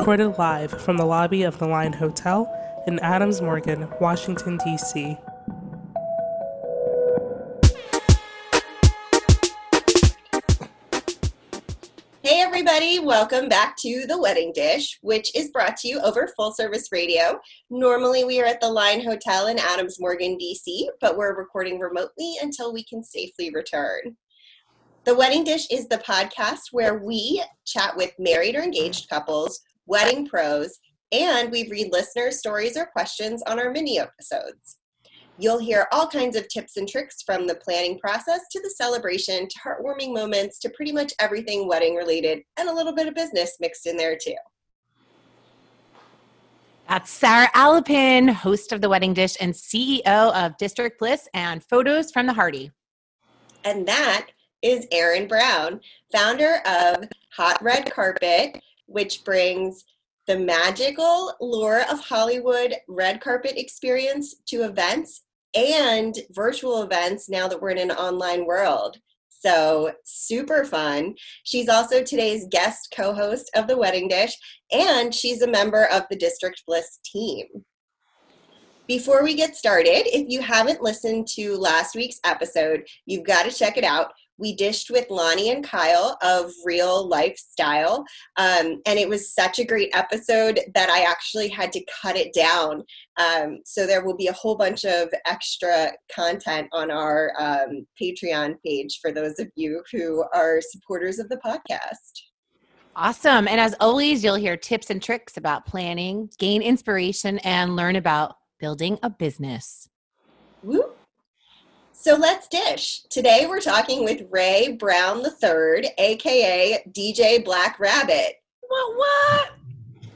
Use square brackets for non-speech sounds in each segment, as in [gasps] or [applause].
recorded live from the lobby of the Line Hotel in Adams Morgan, Washington, D.C. Hey, everybody, welcome back to The Wedding Dish, which is brought to you over full service radio. Normally, we are at the Line Hotel in Adams Morgan, DC, but we're recording remotely until we can safely return. The Wedding Dish is the podcast where we chat with married or engaged couples, wedding pros, and we read listener stories or questions on our mini episodes. You'll hear all kinds of tips and tricks from the planning process to the celebration to heartwarming moments to pretty much everything wedding related and a little bit of business mixed in there too. That's Sarah Alapin, host of The Wedding Dish and CEO of District Bliss and Photos from the Heart. And that is Erin Brown, founder of Hot Red Carpet, which brings the magical lure of Hollywood red carpet experience to events and virtual events now that we're in an online world. So, super fun. She's also today's guest co host of The Wedding Dish, and she's a member of the District Bliss team. Before we get started, if you haven't listened to last week's episode, you've got to check it out we dished with Lonnie and Kyle of Real Lifestyle. Um, and it was such a great episode that I actually had to cut it down. Um, so there will be a whole bunch of extra content on our um, Patreon page for those of you who are supporters of the podcast. Awesome. And as always, you'll hear tips and tricks about planning, gain inspiration, and learn about building a business. Woo. So let's dish. Today we're talking with Ray Brown III, aka DJ Black Rabbit. What? What?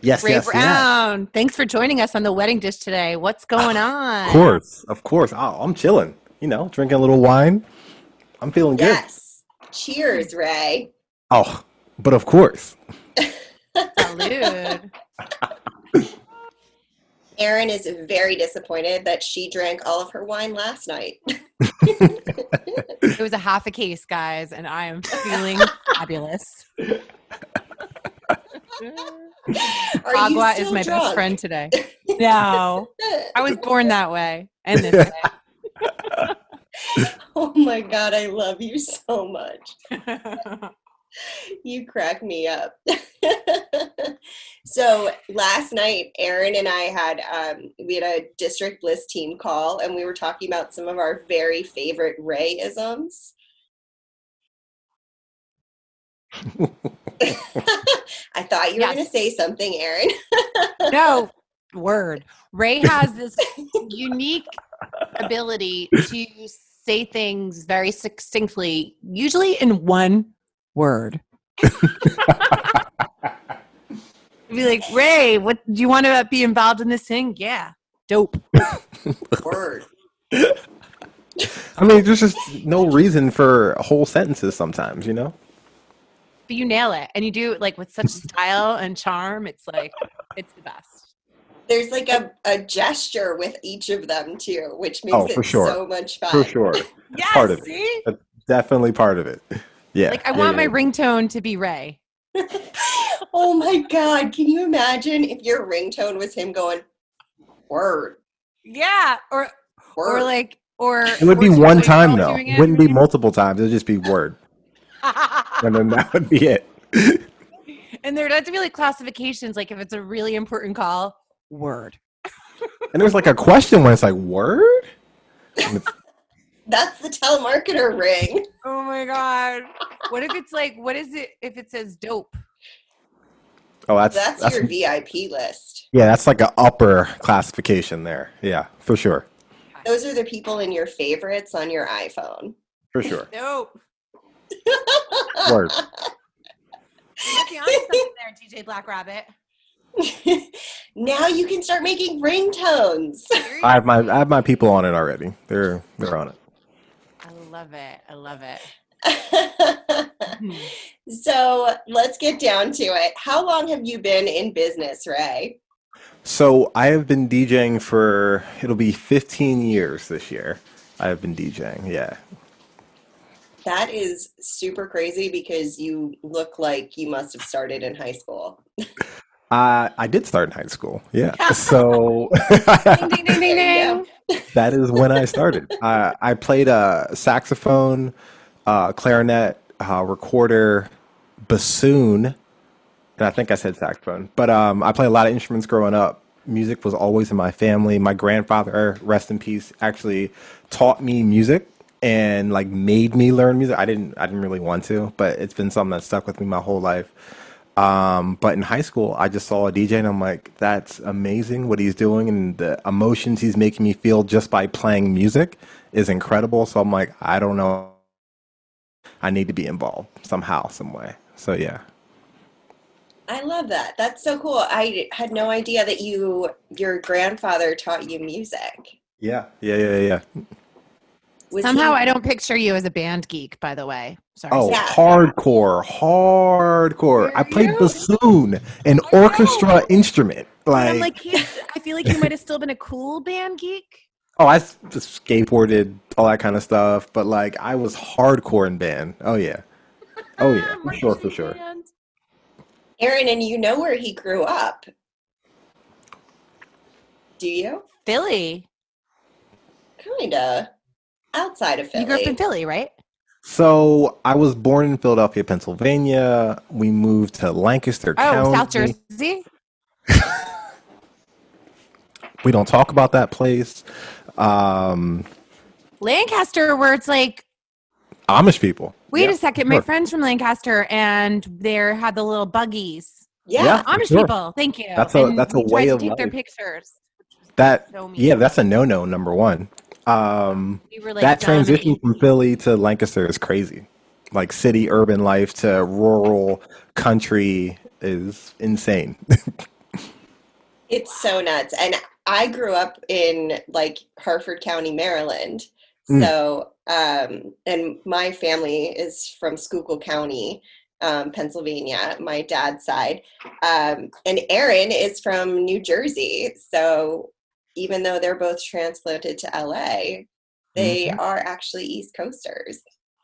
Yes, Ray yes, Brown. Yes. Thanks for joining us on the wedding dish today. What's going on? Of course, of course. Oh, I'm chilling. You know, drinking a little wine. I'm feeling good. Yes. Cheers, Ray. Oh, but of course. [laughs] Salud. [laughs] Erin is very disappointed that she drank all of her wine last night. [laughs] it was a half a case, guys, and I am feeling [laughs] fabulous. Agua is my drunk? best friend today. [laughs] No, I was born that way and this way. oh my god, I love you so much. You crack me up. [laughs] so last night, Erin and I had um, we had a district bliss team call, and we were talking about some of our very favorite Ray isms. [laughs] [laughs] I thought you were Yes. going to say something, Erin. no word. Ray has this unique ability to say things very succinctly, usually in one word. [laughs] be like, Ray, what do you want to be involved in this thing? Yeah. Dope. Word. I mean, there's just no reason for whole sentences sometimes, you know? But you nail it. And you do it like with such [laughs] style and charm. It's like it's the best. There's like a, a gesture with each of them too, which oh, makes Oh, it for sure. so much fun. For sure. Yes, [laughs] part of it. see? Definitely part of it. Yeah. Like I yeah, want my yeah. ringtone to be Ray. [laughs] oh my god, can you imagine if your ringtone was him going word, Yeah. Or word. or like or [laughs] It would be one time all though. It wouldn't be multiple times. It'd just be word. [laughs] And then that would be it. and there'd have to be like classifications, like if it's a really important call, word. And there's like a question when it's like, word? And it's- That's the telemarketer ring. Oh my god. What if it's like what is it if it says dope? oh, that's, That's, that's, your VIP list. yeah, that's like an upper classification there. Yeah, for sure. Those are the people in your favorites on your iPhone. For sure. Dope. [laughs] Word. Looking on something there, DJ Black Rabbit. [laughs] now you can start making ringtones. I have my I have my people on it already. They're they're on it. I love it. I love it. [laughs] So let's get down to it. How long have you been in business, Ray? So I have been DJing for it'll be 15 years this year. I have been DJing. Yeah. That is super crazy because you look like you must have started in high school. Uh, I did start in high school. Yeah. [laughs] So ding, ding, ding, [laughs] that is when I started. I played a saxophone, uh, clarinet, uh, recorder, bassoon, and I think I said saxophone. But um, I played a lot of instruments growing up. Music was always in my family. My grandfather, rest in peace, actually taught me music and like made me learn music. I didn't I didn't really want to, but it's been something that stuck with me my whole life. Um, but in high school, I just saw a DJ and I'm like, that's amazing what he's doing and the emotions he's making me feel just by playing music is incredible. So I'm like, I don't know. I need to be involved somehow, some way. So yeah. I love that. That's so cool. I had no idea that you your grandfather taught you music. Yeah. Yeah. Yeah. Yeah. Was Somehow he- I don't picture you as a band geek, by the way. Sorry. Oh, Yeah. hardcore, hardcore. I played you? bassoon, an I know. orchestra instrument. Like, I'm like, he- I feel like you might have still been a cool band geek. oh, I just skateboarded, all that kind of stuff. But like, I was hardcore in band. Oh yeah, [laughs] oh yeah, for sure, for sure. Erin, and you know where he grew up. Do you? Philly. Kinda. Outside of Philly. You grew up in Philly, right? So I was born in Philadelphia, Pennsylvania. We moved to Lancaster Oh, County. South Jersey. [laughs] We don't talk about that place. Um, Lancaster, where it's like, Amish people. wait Yeah, a second, my friend's from Lancaster, and there had the little buggies. Yeah. Yeah. Amish sure. people, thank you. That's a- And that's a we tried way to of take their pictures. That So yeah, that's a no-no. Number one. Um, We were like that transition from Philly to Lancaster is crazy. Like city urban life to rural country is insane. It's so nuts. And I grew up in like Harford County, Maryland. Mm. So, um, and my family is from Schuylkill County, um, Pennsylvania, my dad's side. Um, and Erin is from New Jersey. So, even though they're both transplanted to LA, they Mhm. are actually East Coasters.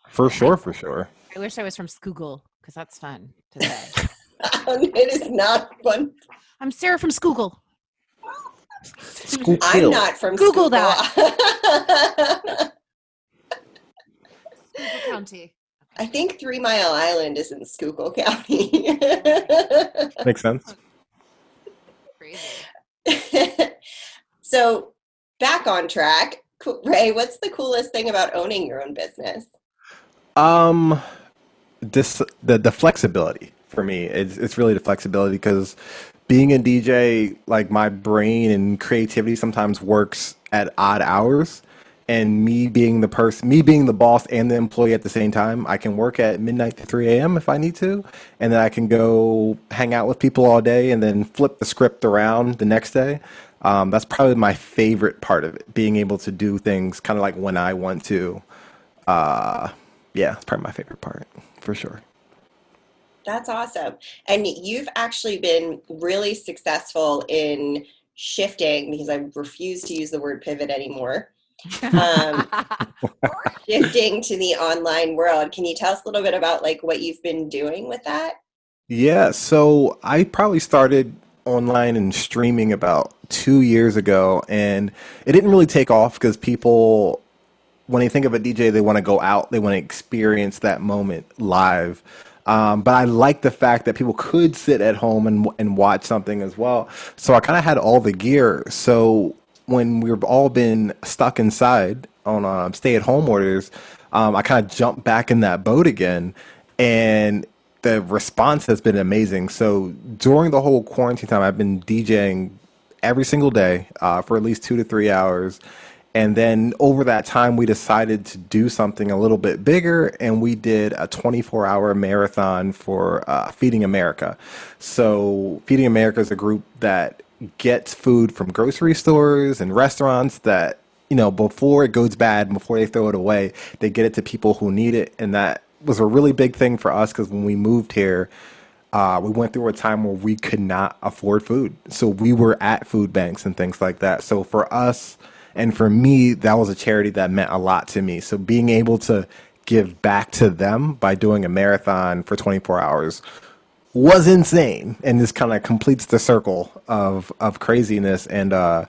for sure, for sure. I wish I was from Schuylkill because that's fun to [laughs] say. it is not fun. I'm Sarah from Schuylkill. School I'm not from Google that. [laughs] Schuylkill County. I think Three Mile Island is in Schuylkill County. Makes sense. [laughs] Crazy. So, back on track. Ray, what's the coolest thing about owning your own business? Um, this the the flexibility for me. It's it's really the flexibility because being a DJ, like my brain and creativity sometimes works at odd hours. And me being the person, me being the boss and the employee at the same time, I can work at midnight to 3 a.m. if I need to. And then I can go hang out with people all day and then flip the script around the next day. Um, that's probably my favorite part of it, being able to do things kind of like when I want to. Uh, yeah, it's probably my favorite part for sure. That's awesome. And you've actually been really successful in shifting, because I refuse to use the word pivot anymore, um, [laughs] shifting to the online world. Can you tell us a little bit about like what you've been doing with that? Yeah, so I probably started online and streaming about two years ago, and it didn't really take off because people, when they think of a DJ, they want to go out, they want to experience that moment live. Um, but I like the fact that people could sit at home and and watch something as well. So I kind of had all the gear. So when we've all been stuck inside on um, stay-at-home orders, um, I kind of jumped back in that boat again, and the response has been amazing. So during the whole quarantine time, I've been DJing every single day uh, for at least two to three hours. And then over that time, we decided to do something a little bit bigger, and we did a 24 hour marathon for uh, Feeding America. So, Feeding America is a group that gets food from grocery stores and restaurants that, you know, before it goes bad, before they throw it away, they get it to people who need it. And that was a really big thing for us because when we moved here, uh, we went through a time where we could not afford food. So we were at food banks and things like that. So for us and for me, that was a charity that meant a lot to me. So being able to give back to them by doing a marathon for 24 hours was insane, and this kind of completes the circle of of craziness. And uh,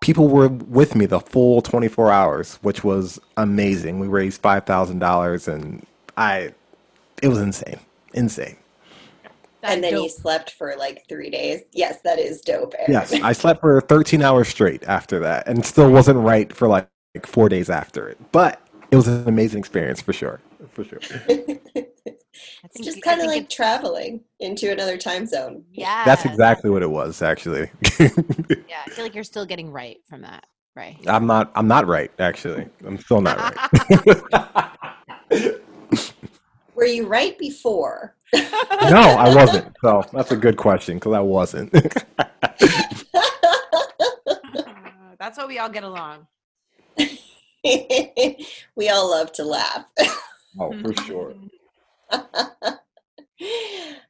people were with me the full 24 hours, which was amazing. We raised five thousand dollars, and I, it was insane, insane. and then you slept for like three days. Yes, that is dope. Erin. Yes, I [laughs] slept for 13 hours straight after that, and still wasn't right for like, like four days after it. But it was an amazing experience for sure, for sure. [laughs] it's just kind of like traveling into another time zone. Yeah, That's exactly what it was, actually. [laughs] Yeah, I feel like you're still getting right from that, right? I'm not. I'm not right. Actually, I'm still not right. Were you right before? [laughs] no, I wasn't. So that's a good question because I wasn't. [laughs] That's why we all get along. [laughs] we all love to laugh. oh, for sure.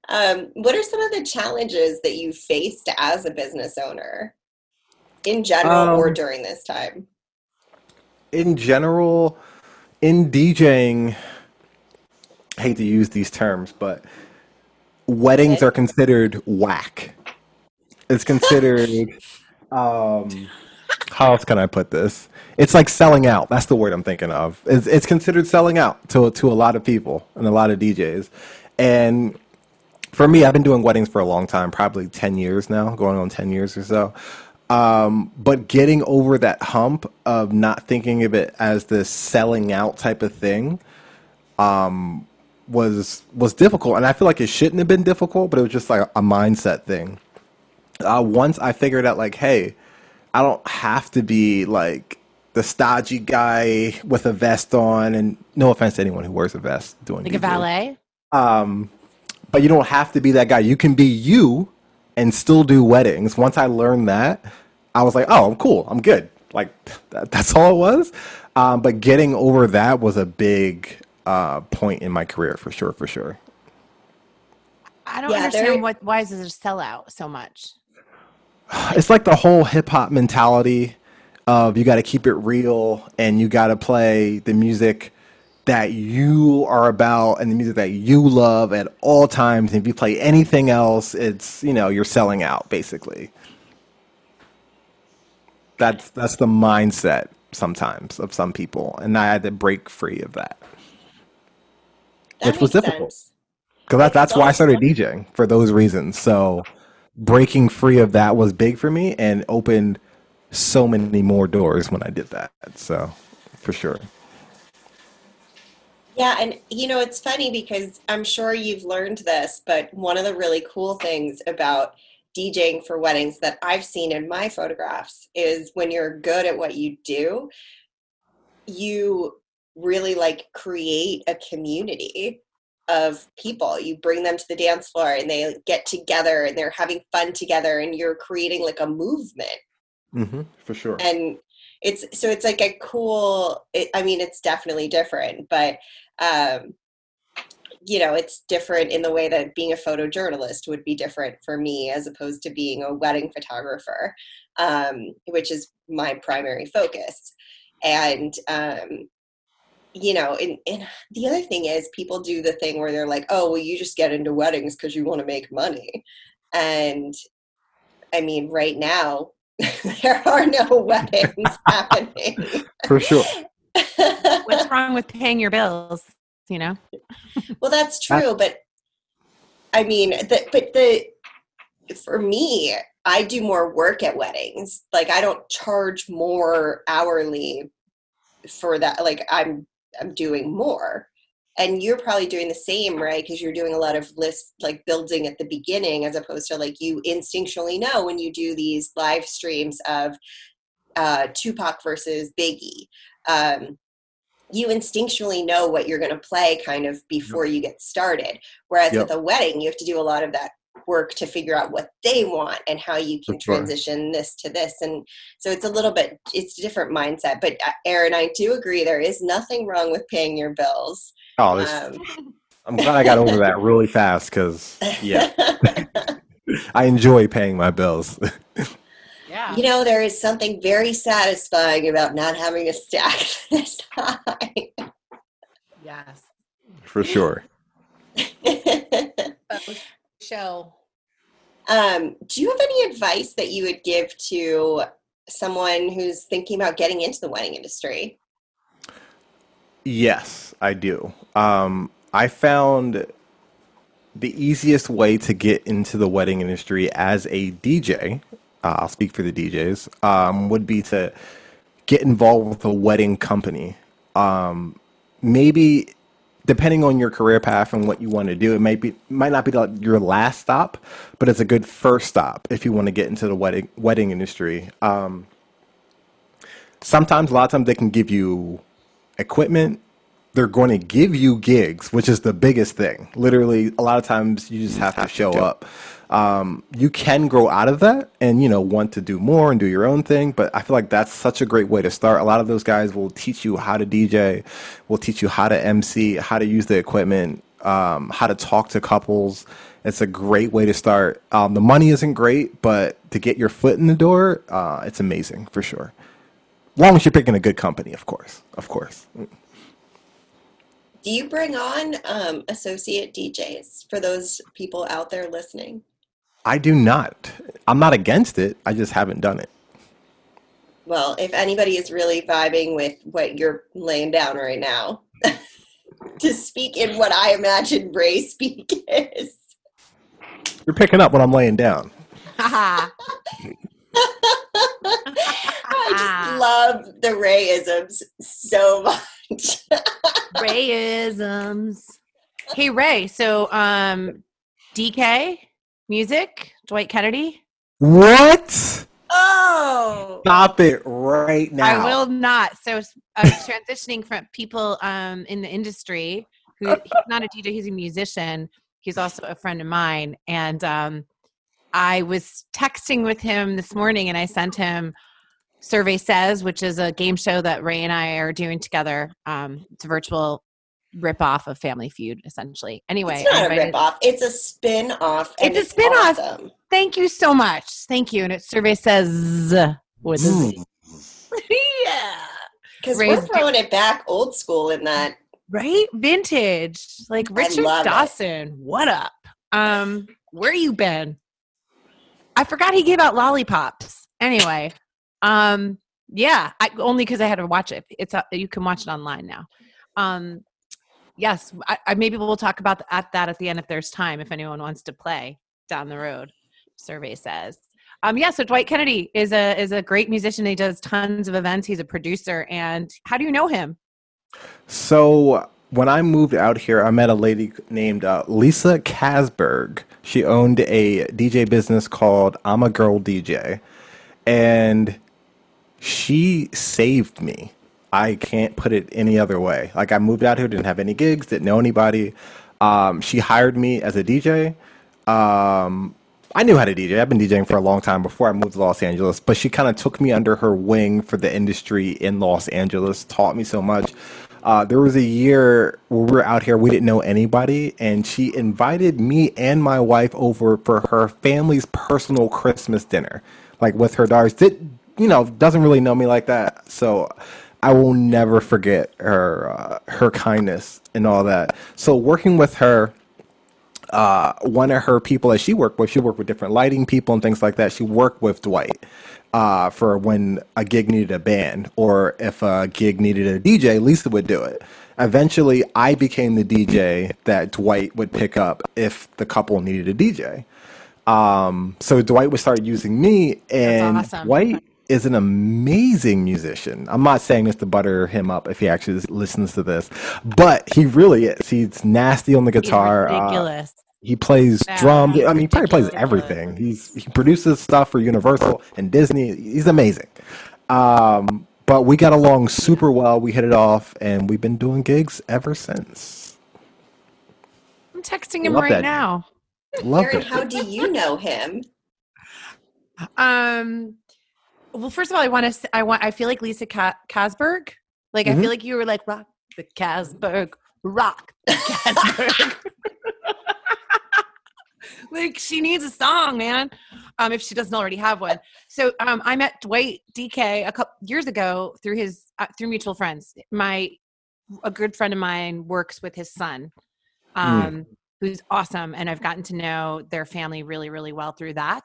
um, what are some of the challenges that you faced as a business owner in general or Um, during this time? In general, in DJing, I hate to use these terms, but weddings Okay. are considered whack. It's considered. [laughs] um, how else can I put this? It's like selling out. That's the word I'm thinking of. It's, it's considered selling out to to a lot of people and a lot of DJs. And for me, I've been doing weddings for a long time, probably 10 years now, going on 10 years or so. Um, but getting over that hump of not thinking of it as this selling out type of thing um, was was difficult, and I feel like it shouldn't have been difficult, but it was just like a mindset thing. Uh, once I figured out, like, hey, I don't have to be like the stodgy guy with a vest on, and no offense to anyone who wears a vest doing Like a valet. Um, but you don't have to be that guy. You can be you and still do weddings. Once I learned that, I was like, oh, I'm cool. I'm good. Like that, that's all it was. Um, but getting over that was a big uh, point in my career for sure. For sure. I don't Yeah, understand there- what why is it a sellout so much. [sighs] It's like the whole hip hop mentality of you got to keep it real and you got to play the music that you are about and the music that you love at all times. And if you play anything else, it's you know you're selling out basically. That's that's the mindset sometimes of some people, and I had to break free of that That which was difficult. because that, that's why I started. DJing for those reasons. So breaking free of that was big for me and opened so many more doors when I did that. So for sure. Yeah, and you know, it's funny because I'm sure you've learned this, but one of the really cool things about DJing for weddings that I've seen in my photographs is when you're good at what you do, you really like create a community of people. You bring them to the dance floor and they get together and they're having fun together and you're creating like a movement hmm for sure. and it's so it's like a cool it, i mean it's definitely different but um you know it's different in the way that being a photojournalist would be different for me as opposed to being a wedding photographer um which is my primary focus and um you know and, and the other thing is people do the thing where they're like oh well you just get into weddings because you want to make money and i mean right now [laughs] there are no [laughs] weddings [laughs] happening. For sure. What's wrong with paying your bills? You know, well, that's uh true, but I mean, the, but the for me, I do more work at weddings. Like I don't charge more hourly for that. Like I'm I'm doing more. And you're probably doing the same, right? Because you're doing a lot of list like building at the beginning as opposed to like you instinctually know when you do these live streams of uh, Tupac versus Biggie. Um, you instinctually know what you're going to play kind of before you get started. Whereas Yep. with a wedding, you have to do a lot of that work to figure out what they want and how you can For sure. transition this to this. And so it's a little bit, it's a different mindset. But uh, Erin, I do agree there is nothing wrong with paying your bills. Oh, this, Um, [laughs] I'm glad I got over that really fast because, yeah, [laughs] I enjoy paying my bills. yeah. you know, there is something very satisfying about not having a stack [laughs] this high. Yes. for sure. show. Um, do you have any advice that you would give to someone who's thinking about getting into the wedding industry? Yes, I do. Um, I found the easiest way to get into the wedding industry as a DJ, uh, I'll speak for the DJs, um, would be to get involved with a wedding company. Um, maybe depending on your career path and what you want to do, it might be might not be your last stop, but it's a good first stop if you want to get into the wedding wedding industry. Um, sometimes, a lot of times, they can give you equipment. They're going to give you gigs, which is the biggest thing. Literally, a lot of times you just have to show up. Um, you can grow out of that and you know want to do more and do your own thing, but I feel like that's such a great way to start. A lot of those guys will teach you how to DJ, will teach you how to MC, how to use the equipment, um, how to talk to couples. It's a great way to start. Um, the money isn't great, but to get your foot in the door, uh, it's amazing for sure. Long as you're picking a good company, of course, of course. Do you bring on um, associate DJs for those people out there listening? I do not. I'm not against it. I just haven't done it. Well, if anybody is really vibing with what you're laying down right now, [laughs] to speak in what I imagine Ray speak is. You're picking up what I'm laying down. I just love the Rayisms so much. [laughs] Rayisms. Hey Ray, so um DK music, Dwight Kennedy. What? oh, Stop it right now. I will not. So I was [laughs] transitioning from people um in the industry who he's not a DJ, he's a musician. He's also a friend of mine. And um I was texting with him this morning and I sent him Survey Says, which is a game show that Ray and I are doing together. Um, it's a virtual rip off of Family Feud, essentially. Anyway, it's I not a rip off. It's a spin off. It's a spin-off. Thank you so much. Thank you. And it survey says with a Z. [laughs] yeah. Because we're throwing it back old school in that. Right? Vintage. Like Richard love it. Dawson. What up? Um, where you been? I forgot he gave out lollipops. Anyway, um, yeah, I, only because I had to watch it. It's uh, you can watch it online now. Um, yes, I, I, maybe we'll talk about at that at the end if there's time. If anyone wants to play down the road, survey says. Um, yeah, so Dwight Kennedy is a is a great musician. He does tons of events. He's a producer. And how do you know him? So when I moved out here, I met a lady named uh, Lisa Kasberg. She owned a DJ business called I'm a Girl DJ, and she saved me. I can't put it any other way. Like I moved out here, didn't have any gigs, didn't know anybody. Um, she hired me as a DJ. Um, I knew how to DJ. I've been DJing for a long time before I moved to Los Angeles, but she kind of took me under her wing for the industry in Los Angeles, taught me so much. Uh, there was a year where we were out here, we didn't know anybody, and she invited me and my wife over for her family's personal Christmas dinner, like with her daughters. Did you know? Doesn't really know me like that, so I will never forget her uh, her kindness and all that. So working with her uh, one of her people that she worked with, she worked with different lighting people and things like that. She worked with Dwight uh, for when a gig needed a band or if a gig needed a DJ, Lisa would do it. Eventually, I became the DJ that Dwight would pick up if the couple needed a DJ. Um, so Dwight would start using me, and awesome. Dwight is an amazing musician. I'm not saying this to butter him up if he actually listens to this, but he really is. He's nasty on the He's guitar. uh, ridiculous. he plays Yeah, drums. he's I mean, he probably plays everything. He's he produces stuff for Universal and Disney. He's amazing. Um, but we got along super well. We hit it off, and we've been doing gigs ever since. I'm texting him Love right that. now. Love Erin, it. how do you know him? Um, well, first of all, I want to. I want. I feel like Lisa Ka- Kasberg. Like I Mhm. feel like you were like rock the Kasberg, rock the [laughs] Kasberg. [laughs] like she needs a song, man. Um, if she doesn't already have one. So um, I met Dwight DK a couple years ago through his uh, through mutual friends. My a good friend of mine works with his son. Um, who's awesome. And I've gotten to know their family really, really well through that.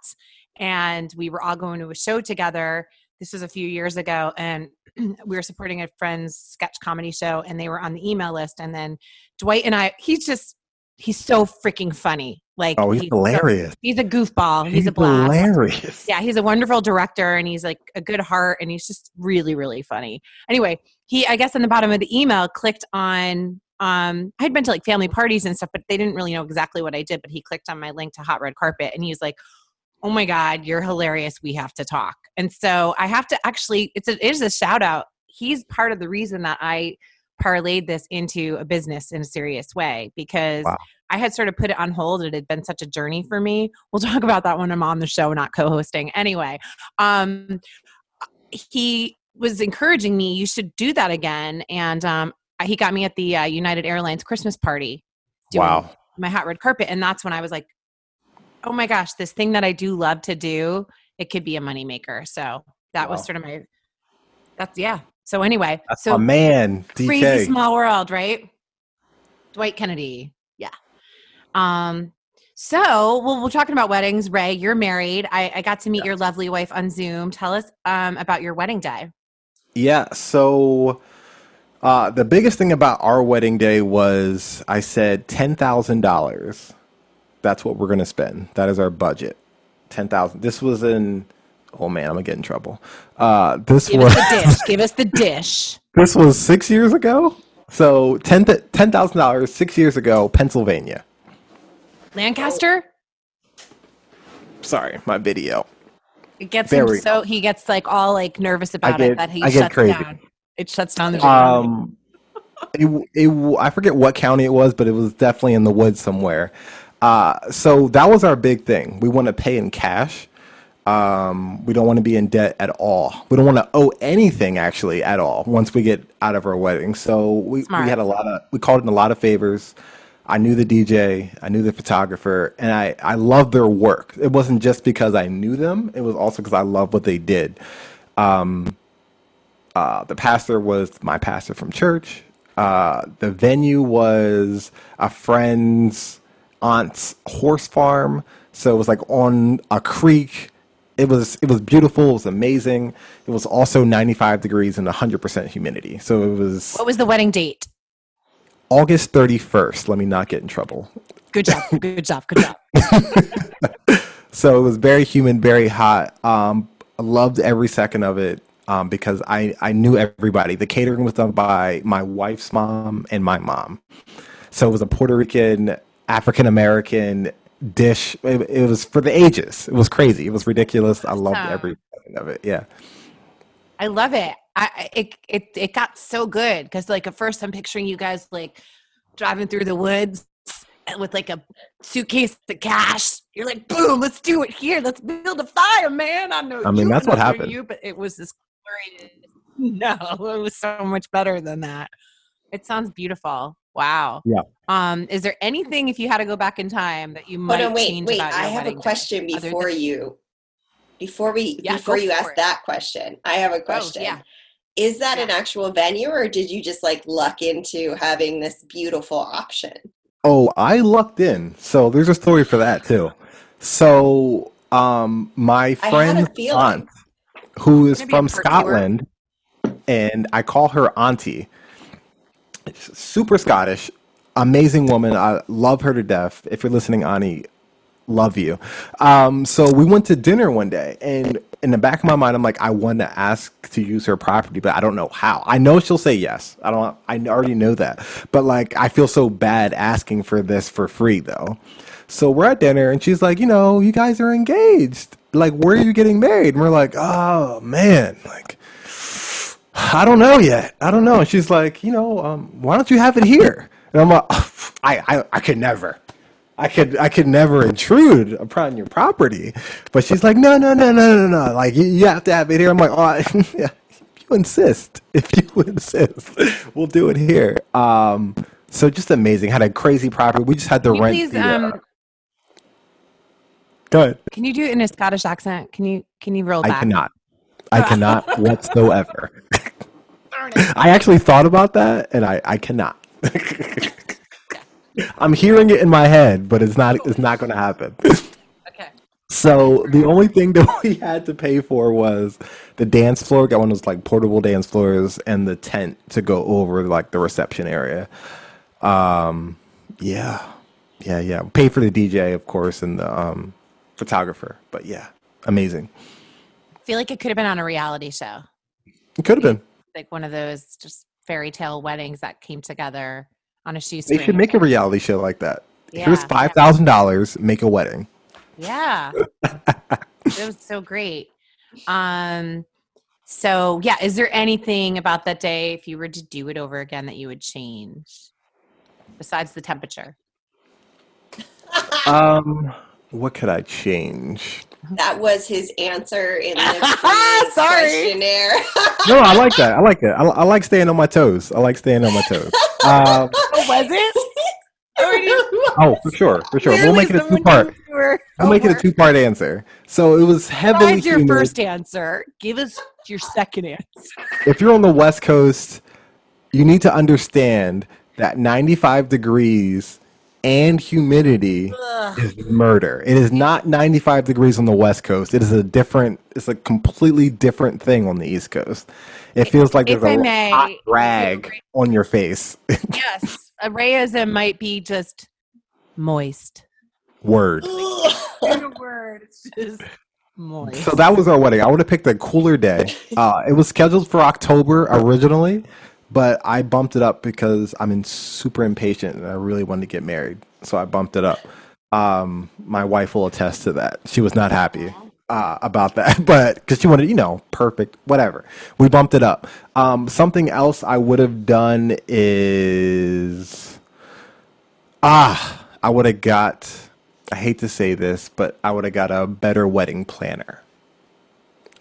And we were all going to a show together. This was a few years ago. And [clears throat] we were supporting a friend's sketch comedy show, and they were on the email list. And then Dwight and I, he's just, he's so freaking funny. Like, Oh, he's so- hilarious. he's a goofball. He's, a blast. hilarious. Yeah, he's a wonderful director and he's like a good heart and he's just really, really funny. Anyway, he I guess on the bottom of the email clicked on um I'd been to like family parties and stuff, but they didn't really know exactly what I did. But he clicked on my link to Hot Red Carpet and he's like, Oh my God, you're hilarious. We have to talk. And so I have to actually it's a it is a shout out. He's part of the reason that I parlayed this into a business in a serious way because Wow. I had sort of put it on hold. It had been such a journey for me. We'll talk about that when I'm on the show, not co-hosting. Anyway, um, he was encouraging me, you should do that again. And um, he got me at the uh, United Airlines Christmas party. doing Wow. My hot red carpet. And that's when I was like, oh my gosh, this thing that I do love to do, it could be a moneymaker. So that was sort of my, that's, yeah. So anyway, That's so man, crazy small world, right? Dwight Kennedy. Yeah. Um, so well, we're talking about weddings. Ray, you're married. I, I got to meet your lovely wife on Zoom. Tell us um, about your wedding day. Yeah. So uh, the biggest thing about our wedding day was I said ten thousand dollars. That's what we're gonna spend. That is our budget. Ten thousand. This was in. Oh man, I'm gonna get in trouble. Uh, this Give was us the [laughs] dish. Give us the dish. this was six years ago. So ten ten thousand dollars six years ago, Pennsylvania. Lancaster. Sorry, my video. It gets There him so he gets like all like nervous about get- it that he I shuts crazy. down. It shuts down the Um, it, it, I forget what county it was, but it was definitely in the woods somewhere. Uh, so that was our big thing. We want to pay in cash. Um, we don't want to be in debt at all. We don't want to owe anything actually at all once we get out of our wedding. So we, Smart. we had a lot of we called in a lot of favors. I knew the DJ, I knew the photographer, and I I loved their work. It wasn't just because I knew them; it was also because I loved what they did. Uh, the pastor was my pastor from church. Uh, the venue was a friend's aunt's horse farm, so it was like on a creek. It was it was beautiful. It was amazing. It was also 95 degrees and 100% humidity. So it was What was the wedding date? August 31st. Let me not get in trouble. Good job. Good job. Good job. [laughs] So it was very humid, very hot. Um, I loved every second of it um, because I, I knew everybody. The catering was done by my wife's mom and my mom. So it was a Puerto Rican, African American dish. It, it was for the ages. It was crazy. It was ridiculous. I loved Awesome. every second of it. Yeah. I love it. I it it it got so good because like at first I'm picturing you guys like driving through the woods with like a suitcase of cash. You're like, boom, let's do it here. Let's build a fire, man. I know. I mean, that's what happened. You, but it was this. [laughs] No, it was so much better than that. It sounds beautiful. Wow. Yeah. Um, is there anything if you had to go back in time that you might Hold on, wait, change wait. about I have a wedding day? question before than- you. Before we Yeah, before you ask it. that question, I have a question. yeah. Is that an actual venue or did you just like luck into having this beautiful option? Oh, I lucked in. So there's a story for that too. So um, my I had a friend's feeling. aunt, who is from. Scotland, and I call her auntie. Super Scottish, amazing woman. I love her to death. If you're listening, Ani, love you. Um, so we went to dinner one day, and in the back of my mind, I'm like, I want to ask to use her property, but I don't know how. I know she'll say yes. I don't. I already know that, but like, I feel so bad asking for this for free, though. So we're at dinner, and she's like, you know, you guys are engaged. Like, where are you getting married? And we're like, oh man, like. I don't know yet. I don't know. And she's like, you know, um, why don't you have it here? And I'm like, [laughs] I, I, I could never. I could, I could never intrude upon your property. But she's like, no, no, no, no, no, no. Like, you, you have to have it here. I'm like, oh, [laughs] yeah, if you insist, if you [laughs] insist, we'll do it here. Um, so just amazing. Had a crazy property. We just had to rent. please, the, uh, um, go ahead. Can you do it in a Scottish accent? Can you can you roll I back? cannot. I cannot whatsoever. Darn it. [laughs] I actually thought about that, and I, I cannot. [laughs] I'm hearing it in my head, but it's not. It's not going to happen. Okay. So the only thing that [laughs] we had to pay for was the dance floor. Got one of those like portable dance floors and the tent to go over like the reception area. Um, yeah, yeah, yeah. Pay for the DJ, of course, and the um, photographer. But yeah, amazing. I feel like it could have been on a reality show, It could have been. Like one of those just fairy tale weddings that came together on a shoestring. They should make a reality show like that. Here's five thousand dollars. Make a wedding. Yeah. it was so great. Um so yeah, is there anything about that day if you were to do it over again that you would change besides the temperature? [laughs] Um, what could I change? That was his answer in the [laughs] Sorry. questionnaire. No, I [laughs] like that. I like that. I, I like staying on my toes. I like staying on my toes. [laughs] Um, Oh, was it? oh, for sure, for sure. We'll make it a two part. We'll make it a two part answer. So it was heavily Besides your humid. first answer, give us your second answer. If you're on the West Coast, you need to understand that 95 degrees and humidity is murder. It is not 95 degrees on the West Coast. It is a different. It's a completely different thing on the East Coast. It feels like If there's a may, hot rag on your face. Yes, a rayism might be just moist. Word. Word, it's just moist. So that was our wedding. I would have picked a cooler day. Uh, it was scheduled for October originally, but I bumped it up because I'm in super impatient and I really wanted to get married. So I bumped it up. Um, my wife will attest to that. She was not happy uh, about that, [laughs] but because she wanted, you know, perfect, whatever. We bumped it up. Um, something else I would have done is ah, I would have got. I hate to say this, but I would have got a better wedding planner.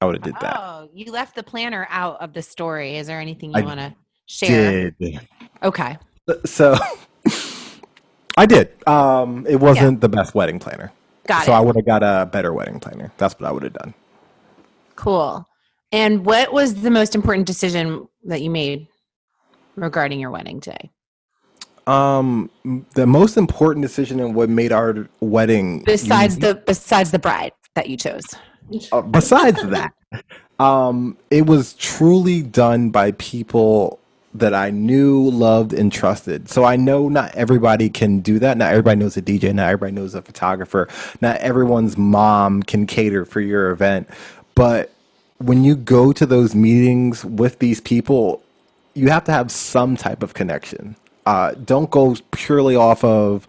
I would have did that. Oh, you left the planner out of the story. Is there anything you want to share? Did Okay. so? [laughs] I did. Um, it wasn't the best wedding planner, Got it. so it. I would have got a better wedding planner. That's what I would have done. Cool. And what was the most important decision that you made regarding your wedding day? Um, the most important decision and what made our wedding Besides the besides the bride that you chose. uh, besides that, [laughs] um, it was truly done by people that I knew, loved, and trusted. So I know not everybody can do that. Not everybody knows a DJ. Not everybody knows a photographer. Not everyone's mom can cater for your event. But when you go to those meetings with these people, you have to have some type of connection. Uh, don't go purely off of,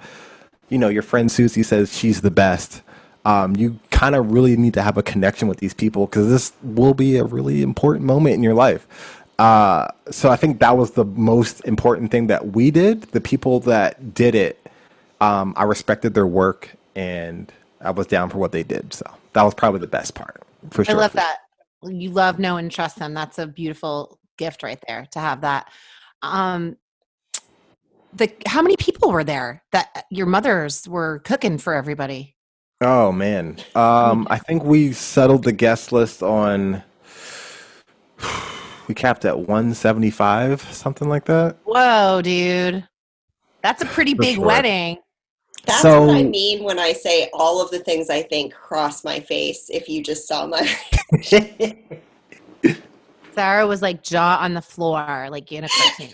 you know, your friend Susie says she's the best. Um, you kind of really need to have a connection with these people because this will be a really important moment in your life. Uh, so I think that was the most important thing that we did. The people that did it, um, I respected their work and I was down for what they did. So that was probably the best part for sure. I love that. You love, know, and trust them. That's a beautiful gift right there to have that. Um, the how many people were there that your mothers were cooking for everybody? Oh man, um, I think we settled the guest list on. We capped at 175, something like that. Whoa, dude, that's a pretty big sure. wedding. That's So- what I mean when I say all of the things I think cross my face. If you just saw my, [laughs] Sarah was like jaw on the floor, like in a cartoon.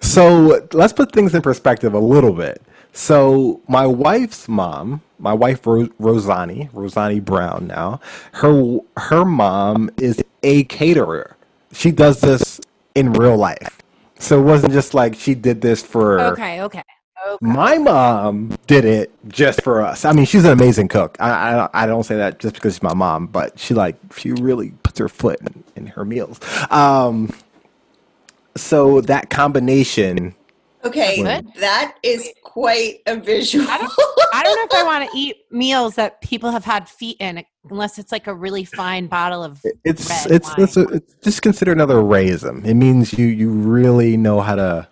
So let's put things in perspective a little bit. So my wife's mom, my wife Ro- Rosani, Rosani Brown now, her her mom is a caterer. She does this in real life. So it wasn't just like she did this for Okay, okay. Okay. My mom did it just for us. I mean, she's an amazing cook. I, I I don't say that just because she's my mom, but she like she really puts her foot in, in her meals. Um, so that combination, okay, What? that is quite a visual. I don't, I don't know if I [laughs] want to eat meals that people have had feet in, unless it's like a really fine bottle of. it's it's, it's, a, it's just consider another Rayism. It means you you really know how to,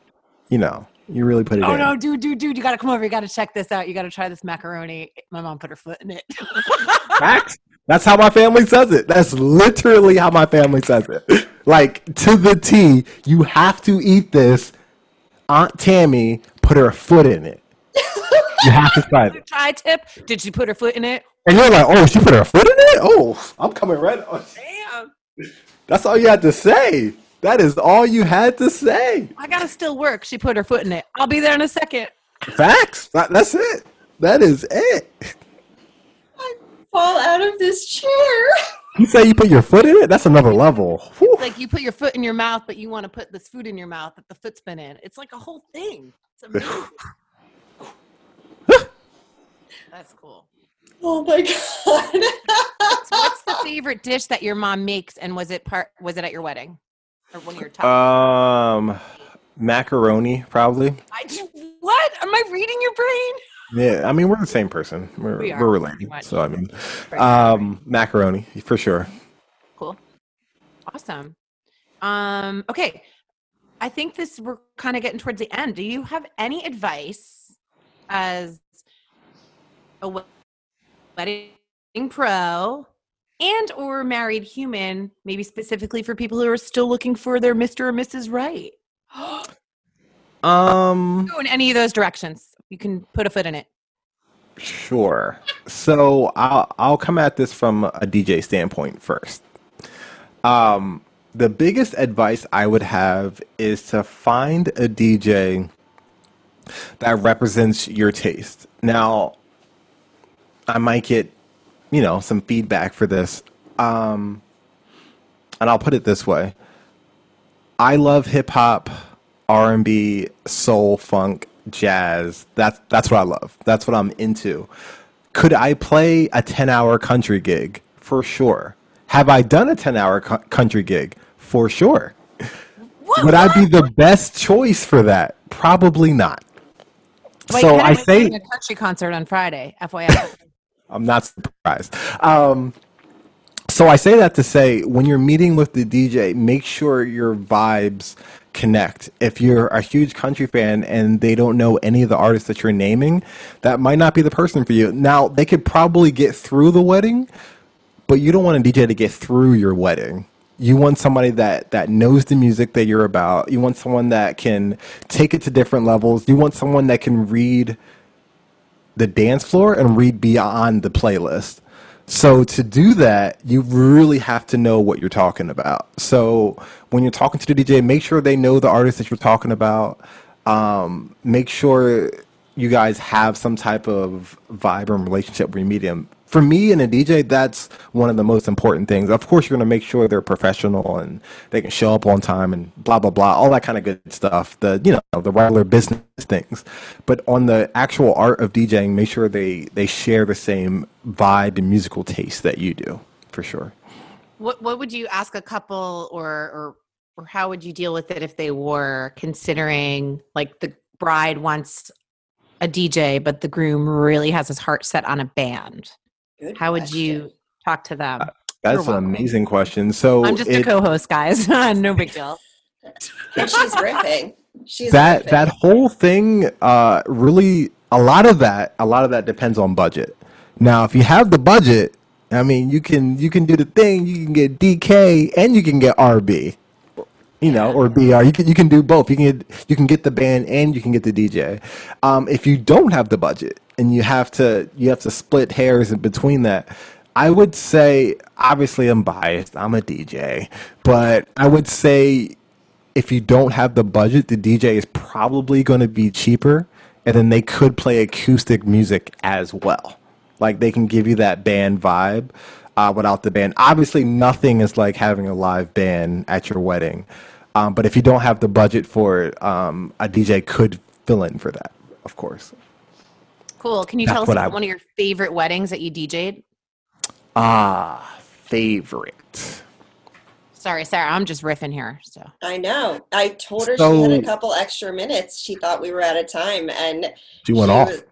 you know, you really put it Oh in. no, dude, dude, dude! You got to come over. You got to check this out. You got to try this macaroni. My mom put her foot in it. [laughs] Facts. That's how my family says it. That's literally how my family says it. Like to the T, you have to eat this. Aunt Tammy put her foot in it. You have to try [laughs] it. Try tip. Did she put her foot in it? And you're like, oh, she put her foot in it? Oh, I'm coming right. on. Damn. That's all you had to say. That is all you had to say. I gotta still work. She put her foot in it. I'll be there in a second. Facts. That, that's it. That is it. I fall out of this chair. You say you put your foot in it? That's another level. Whew. Like you put your foot in your mouth, but you want to put this food in your mouth that the foot's been in. It's like a whole thing. It's amazing. [laughs] That's cool. Oh my god. So what's the favorite dish that your mom makes, and was it part? Was it at your wedding, or one of your top? Um, macaroni, probably. I, just, what? Am I reading your brain? Yeah, I mean we're the same person. We're We are, we're related, so I mean, um, macaroni for sure. Cool. Awesome. Um, okay. I think this we're kind of getting towards the end. Do you have any advice as a we- wedding pro and or married human, maybe specifically for people who are still looking for their Mr. or Mrs. Right? [gasps] Um, in any of those directions. You can put a foot in it. Sure. So I'll I'll come at this from a DJ standpoint first. Um, the biggest advice I would have is to find a DJ that represents your taste. Now, I might get, you know, some feedback for this. Um, and I'll put it this way. I love hip hop, R and B, soul, funk, jazz. That's that's what I love. That's what I'm into. Could I play a 10 hour country gig? For sure. Have I done a 10 hour co- country gig? For sure. What? Would I be the best choice for that? Probably not. Wait, so I say a country concert on Friday. FYI. I'm not surprised. Um, so I say that to say when you're meeting with the DJ, make sure your vibes connect. If you're a huge country fan and they don't know any of the artists that you're naming, that might not be the person for you. Now, they could probably get through the wedding, but you don't want a DJ to get through your wedding. You want somebody that that knows the music that you're about. You want someone that can take it to different levels. You want someone that can read the dance floor and read beyond the playlist. So to do that, you really have to know what you're talking about. So when you're talking to the DJ, make sure they know the artist that you're talking about. Um, make sure you guys have some type of vibe and relationship where you meet. For me and a DJ, that's one of the most important things. Of course, you're going to make sure they're professional and they can show up on time and blah blah blah, all that kind of good stuff. The you know the regular business things, but on the actual art of DJing, make sure they they share the same vibe and musical taste that you do, for sure. What what would you ask a couple or or or how would you deal with it if they were considering like the bride wants a DJ but the groom really has his heart set on a band? Good How would you talk to them? That's You're an welcome. amazing question. So I'm just a co-host, guys. [laughs] no big [laughs] deal. And she's riffing. She's that riffing. that whole thing uh really a lot of that a lot of that depends on budget now if you have the budget i mean you can you can do the thing you can get dk and you can get rb you know or br you can you can do both you can get you can get the band and you can get the dj um if you don't have the budget and you have to you have to split hairs in between that i would say obviously i'm biased i'm a dj but i would say if you don't have the budget, the DJ is probably going to be cheaper, and then they could play acoustic music as well. Like they can give you that band vibe uh, without the band. Obviously, nothing is like having a live band at your wedding, um, but if you don't have the budget for it, um, a DJ could fill in for that, of course. Cool. Can you That's tell us about I- one of your favorite weddings that you DJ'd? Ah, favorite. Sorry, Sarah, I'm just riffing here. So I know. I told her she had a couple extra minutes. She thought we were out of time, and She went she off. was-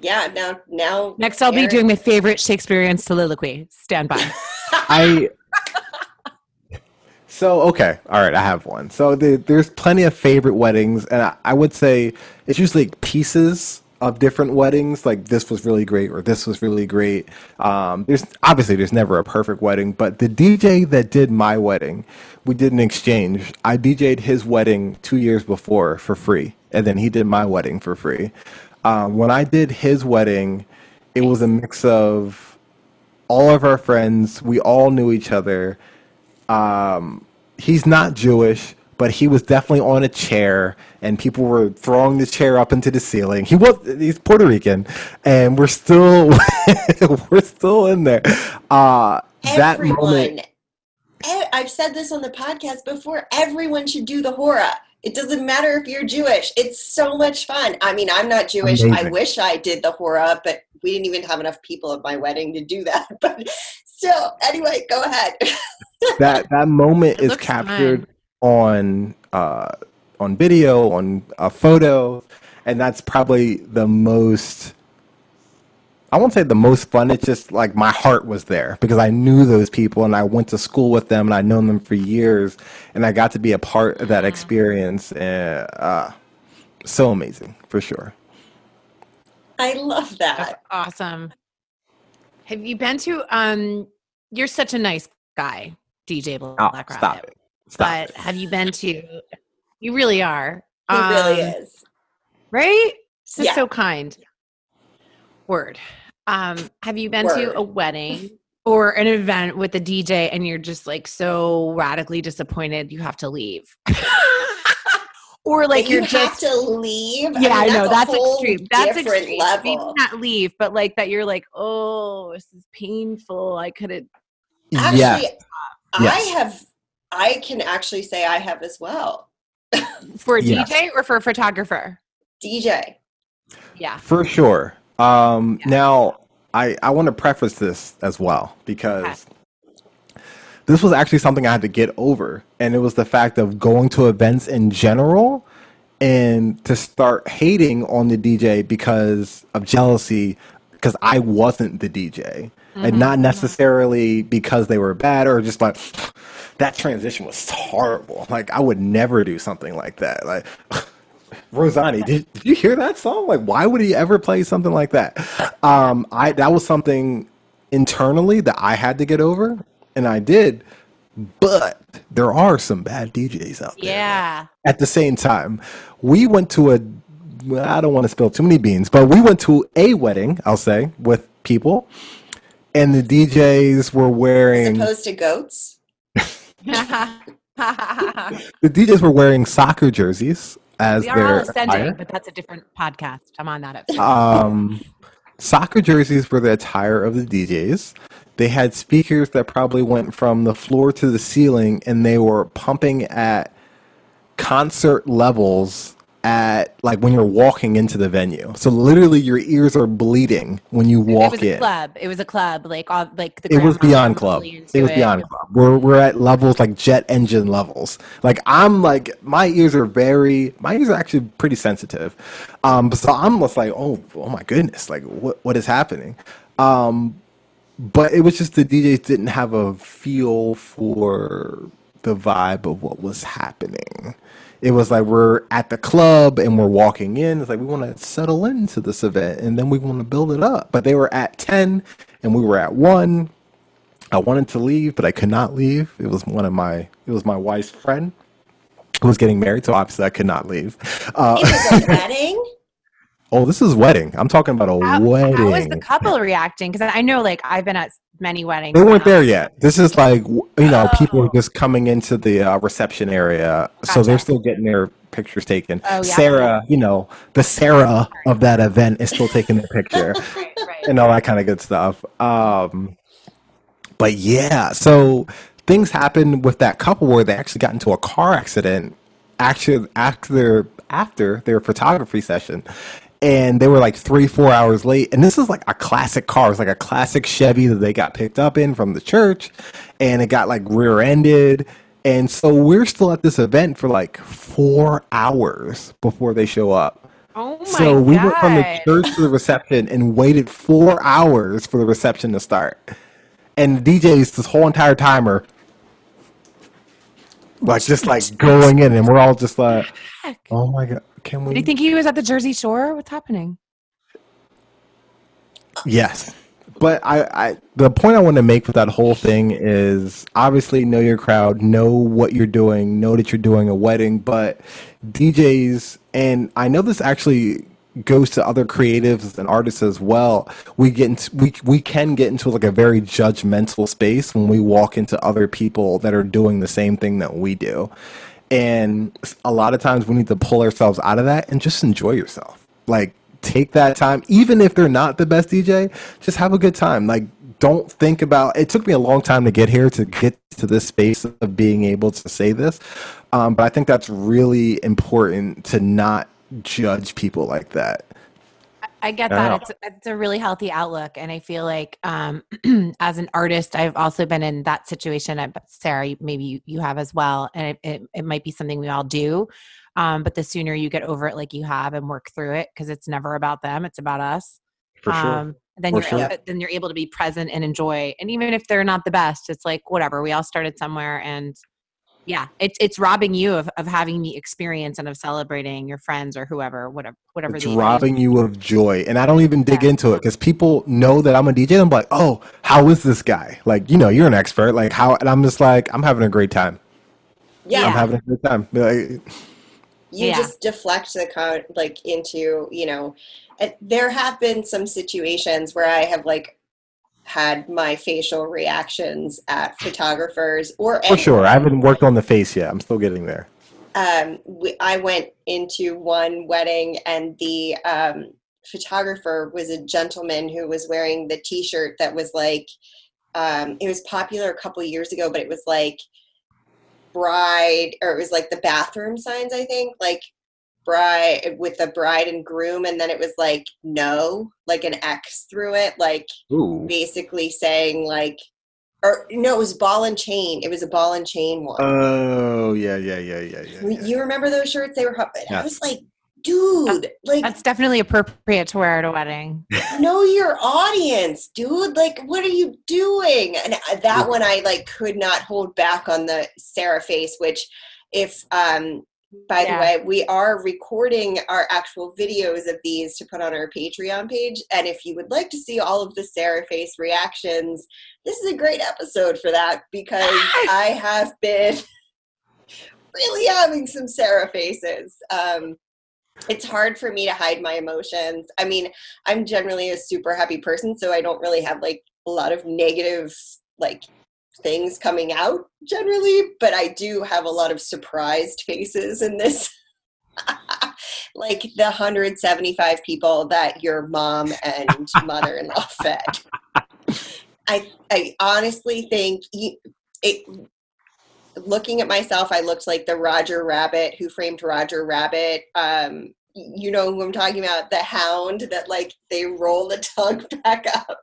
yeah. Now, now. next, I'll be doing my favorite Shakespearean soliloquy. Stand by. [laughs] I. So okay, all right, I have one. So the, there's plenty of favorite weddings, and I, I would say it's usually pieces of different weddings. Like this was really great, or this was really great. Um, there's obviously there's never a perfect wedding, but the DJ that did my wedding, we did an exchange. I DJ'd his wedding two years before for free, and then he did my wedding for free. Um, when I did his wedding, it was a mix of all of our friends. We all knew each other. Um, he's not Jewish, but he was definitely on a chair, and people were throwing the chair up into the ceiling. He was he's Puerto Rican, and we're still [laughs] we're still in there. Uh, that moment. I've said this on the podcast before. Everyone should do the hora. It doesn't matter if you're Jewish. It's so much fun. I mean, I'm not Jewish. I wish I did the hora, but we didn't even have enough people at my wedding to do that. [laughs] But still, anyway, go ahead. [laughs] that that moment It is captured fun. On uh, on video, on a photo, and that's probably the most. I won't say the most fun. It's just like my heart was there because I knew those people and I went to school with them and I'd known them for years and I got to be a part of that experience. And uh, so amazing for sure. I love That's that. awesome. Have you been to? Um, you're such a nice guy, DJ Oh, Black stop it! Stop But have you been to? You really are. He really Um, is. right? This is Yeah. so kind. Word. Um, have you been to a wedding or an event with a DJ and you're just like so radically disappointed you have to leave? [laughs] or like That you're you just have to leave. yeah, I, mean, know a that's extreme. That's extreme. level. Maybe not leave, but like that you're like, oh, this is painful. I couldn't. Actually, yes. I Yes. have. I can actually say I have as well. [laughs] For a Yes. DJ or for a photographer? DJ. Yeah. For sure. Um, Yeah. Now, I, I want to preface this as well because this was actually something I had to get over. And it was the fact of going to events in general and to start hating on the DJ because of jealousy, because I wasn't the DJ. And not necessarily because they were bad or just like, [sighs] that transition was horrible. Like, I would never do something like that. Like, [sighs] Rosani, did, did you hear that song? Like, why would he ever play something like that? Um, I that was something internally that I had to get over, and I did. But there are some bad DJs out there. Yeah. At the same time, we went to a I don't want to spill too many beans, but we went to a wedding. I'll say with people, and the DJs were wearing As wearing opposed to goats. [laughs] the DJs were wearing soccer jerseys as we are all their ascending, attire. but that's a different podcast. I'm on that episode. um, soccer jerseys were the attire of the DJs. They had speakers that probably went from the floor to the ceiling, and they were pumping at concert levels at like when you're walking into the venue. So literally, your ears are bleeding when you walk it was a club. It was a club. Like all like the It was beyond club. It was beyond club. We're we're at levels like jet engine levels. Like I'm like my ears are very my ears are actually pretty sensitive. Um so I'm just like, oh oh my goodness, like what what is happening? Um but it was just the DJs didn't have a feel for the vibe of what was happening. It was like we're at the club and we're walking in. It's like we want to settle into this event and then we want to build it up. But they were at 10 and we were at 1. I wanted to leave, but I could not leave. It was one of my it was my wife's friend who was getting married, so obviously I could not leave. Uh, It was [laughs] a wedding. oh, this is wedding. I'm talking about a How, wedding. how was the couple reacting? Because I know, like, I've been at many weddings. They weren't now. there yet. This is like you know, people are Oh. just coming into the uh, reception area, so they're still getting their pictures taken. Oh, yeah. Sarah, you know, the Sarah of that event is still taking the picture [laughs] Right, right. and all that kind of good stuff. Um, but yeah, so things happened with that couple where they actually got into a car accident actually after their after their photography session. And they were like three, four hours late. And this is like a classic car. It's like a classic Chevy that they got picked up in from the church. And it got like rear ended. And so we're still at this event for like four hours before they show up. Oh my god. So we went from the church to the reception and waited four hours for the reception to start. And the DJs this whole entire timer, like just like [laughs] going in, and we're all just like, "Oh my god, can Did he we?" think he was at the Jersey Shore? What's happening? Yes, but I, I, the point I want to make with that whole thing is obviously know your crowd, know what you're doing, know that you're doing a wedding, but DJs, and I know this actually goes to other creatives and artists as well. We get into, we we can get into like a very judgmental space when we walk into other people that are doing the same thing that we do. And a lot of times we need to pull ourselves out of that and just enjoy yourself. Like take that time even if they're not the best DJ, just have a good time. Like don't think about it took me a long time to get here to get to this space of being able to say this um, but i think that's really important to not judge people like that I get that. It's it's a really healthy outlook, and I feel like um, [clears throat] as an artist, I've also been in that situation. I, but Sarah, maybe you, you have as well, and it, it it might be something we all do. Um, but the sooner you get over it, like you have, and work through it, because it's never about them; it's about us. for sure Um, then For you're sure. able, then you're able to be present and enjoy. And even if they're not the best, it's like whatever. We all started somewhere, and yeah, it's it's robbing you of, of having the experience and of celebrating your friends or whoever, whatever, whatever. it's the robbing you of joy and i don't even dig into it because people know that i'm a dj and i'm like oh how is this guy? Like you know you're an expert like how and i'm just like i'm having a great time. Yeah, i'm having a good time. Like, you Yeah. just deflect the con like into you know there have been some situations where i have like had my facial reactions at photographers or for sure i haven't worked on the face yet. I'm still getting there. Um, we, I went into one wedding and the um, photographer was a gentleman who was wearing the T-shirt that was like um, it was popular a couple years ago, but it was like bride or it was like the bathroom signs, I think, like bride with the bride and groom, and then it was like no, like an X through it, like Ooh. basically saying like or no, it was ball and chain. It was a ball and chain one. oh yeah yeah yeah yeah yeah, yeah. You remember those shirts? They were. hot- I was like, dude, like That's definitely appropriate to wear at a wedding. [laughs] know your audience, dude. Like, what are you doing? And that one, I like could not hold back on the Sarah face. Which, if um, by Yeah. the way, we are recording our actual videos of these to put on our Patreon page. And if you would like to see all of the Sarah face reactions, this is a great episode for that because [laughs] I have been really having some Sarah faces. Um, it's hard for me to hide my emotions. I mean, I'm generally a super happy person, so I don't really have like a lot of negative like things coming out generally, but I do have a lot of surprised faces in this. [laughs] like the 175 people that your mom and [laughs] mother-in-law fed. I I honestly think it looking at myself, I looked like the Roger Rabbit who framed Roger Rabbit. Um, you know who I'm talking about? The hound that like they roll the tongue [laughs] back up.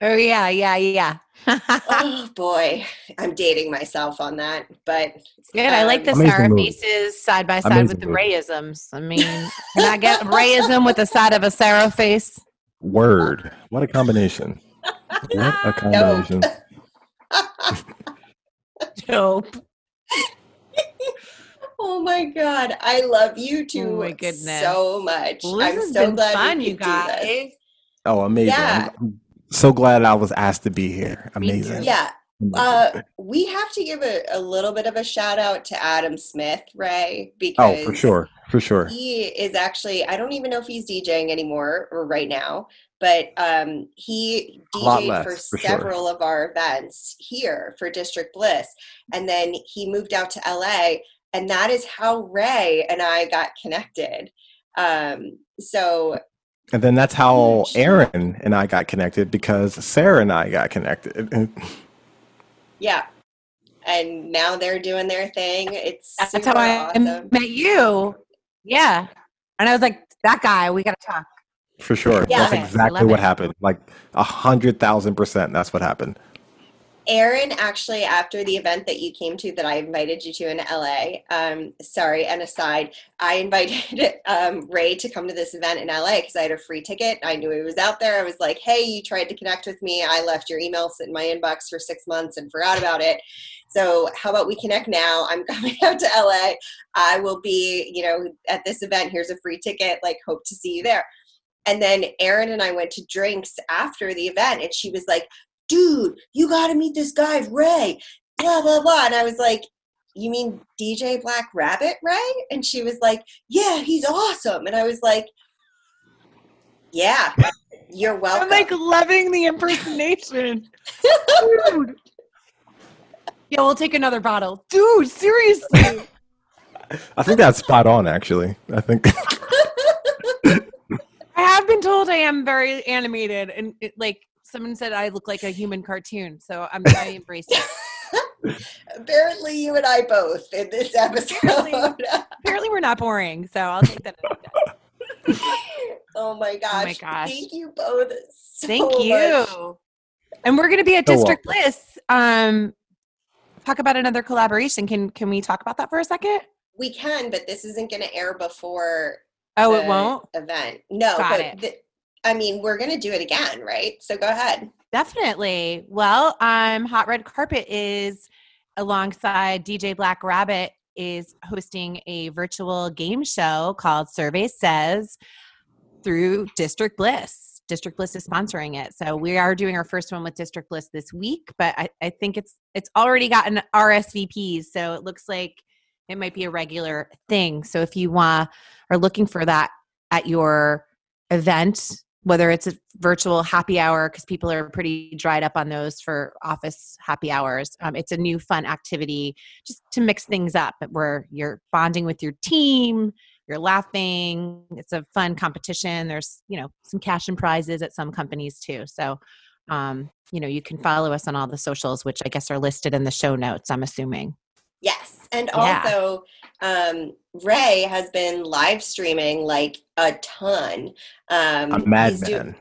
Oh yeah, yeah, yeah. [laughs] oh boy, I'm dating myself on that, but Good. I like the um, Amazing Sarah faces side by side with the movie. Rayisms. I mean, can I get Rayism with the side of a Sarah face? word what a combination what a [laughs] combination [laughs] Dope. Oh my god, I love you two Oh my goodness. so much. Well, this I'm has so been glad fun, you could do this. guys. oh amazing Yeah. I'm, I'm so glad i was asked to be here. Amazing. Yeah, uh, we have to give a, a little bit of a shout out to Adam Smith, Ray, oh for sure. For sure. he is actually I don't even know if he's DJing anymore or right now, but um, he DJed less, for for sure. several of our events here for District Bliss, and then he moved out to LA, and that is how Ray and I got connected. Um, so and then that's how oh, erin and i got connected because sarah and i got connected [laughs] yeah, and now they're doing their thing. It's That's super how I awesome. met you. Yeah. And I was like, that guy, we got to talk. for sure Yeah. that's Love exactly what it. happened like a hundred thousand percent that's what happened Erin, actually, after the event that you came to that I invited you to in LA, um, sorry, and aside, I [laughs] invited um, Ray to come to this event in LA because I had a free ticket. I knew he was out there. I was like, hey, you tried to connect with me. I left your email in my inbox for six months and forgot about it. So, how about we connect now? I'm [laughs] coming out to LA. I will be, you know, at this event. Here's a free ticket. Like, hope to see you there. And then Erin and I went to drinks after the event, and she was like, dude, you got to meet this guy, Ray, blah, blah, blah. And I was like, You mean DJ Black Rabbit, Ray? And she was like, Yeah, he's awesome. And I was like, Yeah, you're welcome. I'm like loving the impersonation. [laughs] Dude. Yeah, we'll take another bottle. Dude, seriously. I think that's spot on, actually. I think. [laughs] [laughs] I have been told I am very animated and it, like someone said I look like a human cartoon, so I'm [laughs] I embrace it. Apparently, you and I both in this episode. Apparently. [laughs] Apparently we're not boring, so I'll take that. oh my gosh. gosh. Thank you both. So Thank much. you. And we're going to be at You're District Bliss. Um, talk about another collaboration. Can can we talk about that for a second? We can, but this isn't going to air before Oh, the it won't. event. No, Got but it. the- I mean, we're going to do it again, right? So go ahead. Definitely. Well, um, Hot Red Carpet is alongside DJ Black Rabbit is hosting a virtual game show called Survey Says through District Bliss. District Bliss is sponsoring it. So we are doing our first one with District Bliss this week, but I, I think it's it's already gotten RSVPs. So it looks like it might be a regular thing. So if you uh, are looking for that at your event, whether it's a virtual happy hour because people are pretty dried up on those for office happy hours. Um, it's a new fun activity just to mix things up where you're bonding with your team, you're laughing. It's a fun competition. There's you know some cash and prizes at some companies too. So um, you know you can follow us on all the socials, which I guess are listed in the show notes. I'm assuming. Yes. And Yeah. also, um, Ray has been live streaming like a ton. Um, A madman.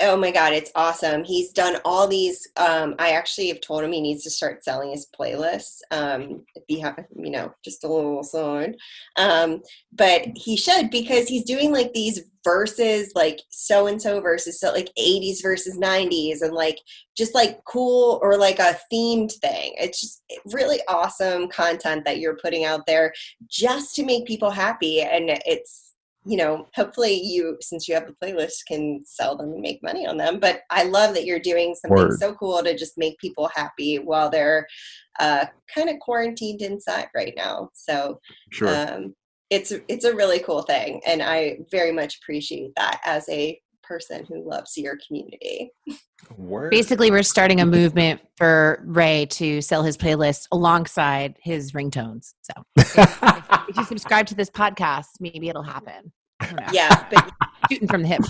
Oh my god, it's awesome. He's done all these. Um, I actually have told him he needs to start selling his playlists. Um, behind, you know, just a little aside. Um, but he should because he's doing like these verses, like so and so versus so, like '80s versus '90s, and like just like cool or like a themed thing. It's just really awesome content that you're putting out there just to make people happy, and it's you know, hopefully you, since you have the playlist, can sell them and make money on them. But I love that you're doing something Word. so cool to just make people happy while they're uh, kind of quarantined inside right now. So Sure. um, it's it's a really cool thing, and I very much appreciate that as a person who loves your community. Word. Basically, we're starting a movement for Ray to sell his playlist alongside his ringtones. So if you subscribe to this podcast, maybe it'll happen. I don't know. Yeah, but [laughs] Shooting from the hip.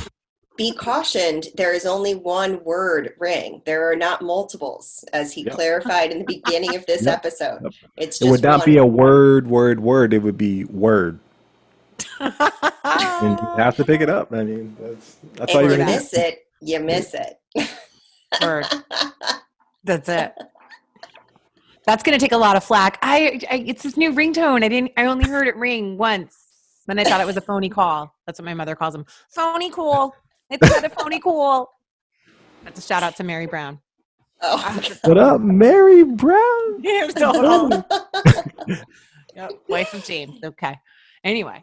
be cautioned there is only one word ring there are not multiples as he Yep. clarified in the beginning of this Yep. episode Yep. it's it would not be a word, word, word. It would be word, and you [laughs] have to pick it up. I mean, that's that's all you're you gonna do. miss it you miss it Word. [laughs] That's it. That's going to take a lot of flack. I, I, it's this new ringtone. I didn't. I only heard it ring once. Then I thought it was a phony call. That's what my mother calls them. Phony call. It's not a phony call. That's a shout out to Mary Brown. oh. What up, Mary Brown? [laughs] Yeah, totally. Yep, wife of James. Okay. Anyway,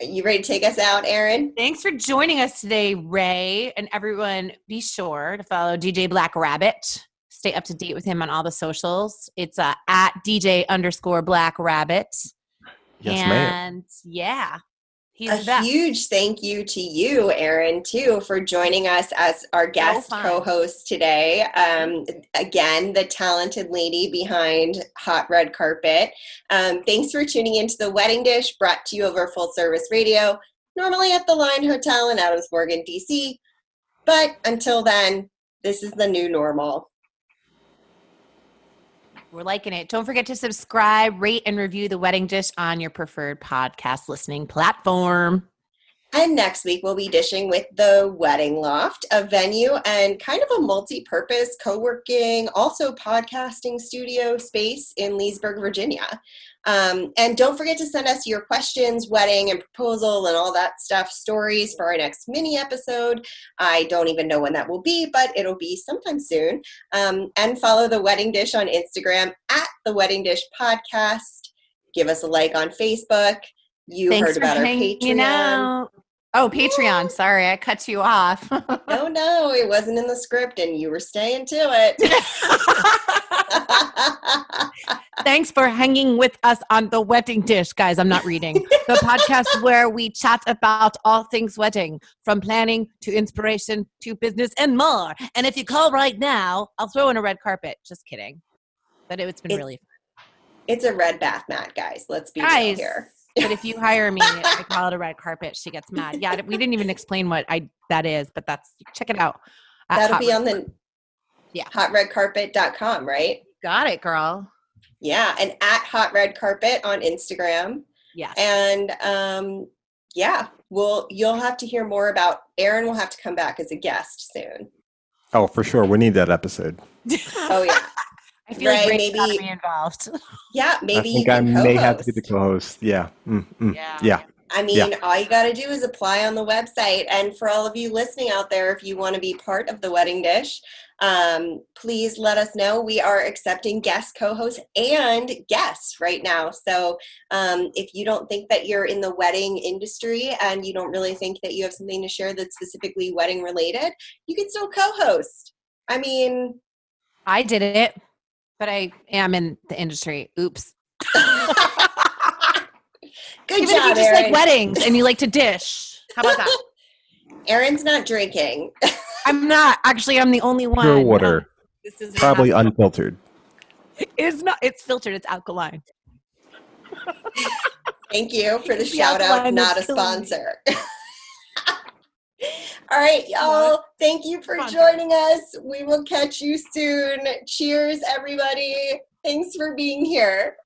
you ready to take us out erin thanks for joining us today, Ray, and everyone. Be sure to follow DJ Black Rabbit. Stay up to date with him on all the socials. It's uh, at DJ underscore Black Rabbit. Yes, ma'am. and yeah, he's a huge thank you to you, Erin, too, for joining us as our guest fun. co-host today. Um, again, the talented lady behind Hot Red Carpet. Um, thanks for tuning into the Wedding Dish, brought to you over Full Service Radio, normally at the Line Hotel in Adams Morgan, DC. But until then, this is the new normal. We're liking it. Don't forget to subscribe, rate, and review the wedding dish on your preferred podcast listening platform. And next week, we'll be dishing with the Wedding Loft, a venue and kind of a multi purpose co working, also podcasting studio space in Leesburg, Virginia. Um, and don't forget to send us your questions, wedding and proposal, and all that stuff, stories for our next mini episode. I don't even know when that will be, but it'll be sometime soon. Um, and follow the Wedding Dish on Instagram at the Wedding Dish Podcast. Give us a like on Facebook. You Thanks heard for about our Patreon. out. Oh, Patreon. Sorry, I cut you off. [laughs] No, no, it wasn't in the script, and you were staying to it. [laughs] [laughs] Thanks for hanging with us on the wedding dish, guys. I'm not reading the podcast where we chat about all things wedding, from planning to inspiration to business and more. And if you call right now, I'll throw in a red carpet. Just kidding. But it's been It's- really it's a red bath mat, guys. Let's be real here. But if you hire me, I call it a red carpet. She gets mad. Yeah, we didn't even explain what I that is, but that's check it out. at That'll Hot be Red on the Yeah. hotredcarpet.com, right? Got it, girl. Yeah, and at Hot Red Carpet on Instagram. Yeah, And um, yeah, we'll you'll have to hear more about Erin will have to come back as a guest soon. Oh, for sure. We need that episode. Oh yeah. [laughs] I feel Ray, like Ray's maybe- be involved. [laughs] Yeah, maybe I you think I can may have to be the co-host. co-host. Yeah. Mm, mm. Yeah. Yeah. I mean, Yeah. all you got to do is apply on the website. And for all of you listening out there, if you want to be part of the wedding dish, um, please let us know. We are accepting guest co hosts and guests right now. So um, if you don't think that you're in the wedding industry and you don't really think that you have something to share that's specifically wedding related, you can still co host. I mean, I did it, but I am in the industry. Oops. [laughs] good Even if you just Erin. like weddings and you like to dish. How about that? [laughs] Erin's not drinking. [laughs] I'm not. Actually, I'm the only one. Pure water, This is probably unfiltered. It's not. It's filtered. It's alkaline. Thank you for the The shout out, not a is me. sponsor. [laughs] All right, y'all. Thank you for joining us. We will catch you soon. Cheers, everybody. Thanks for being here.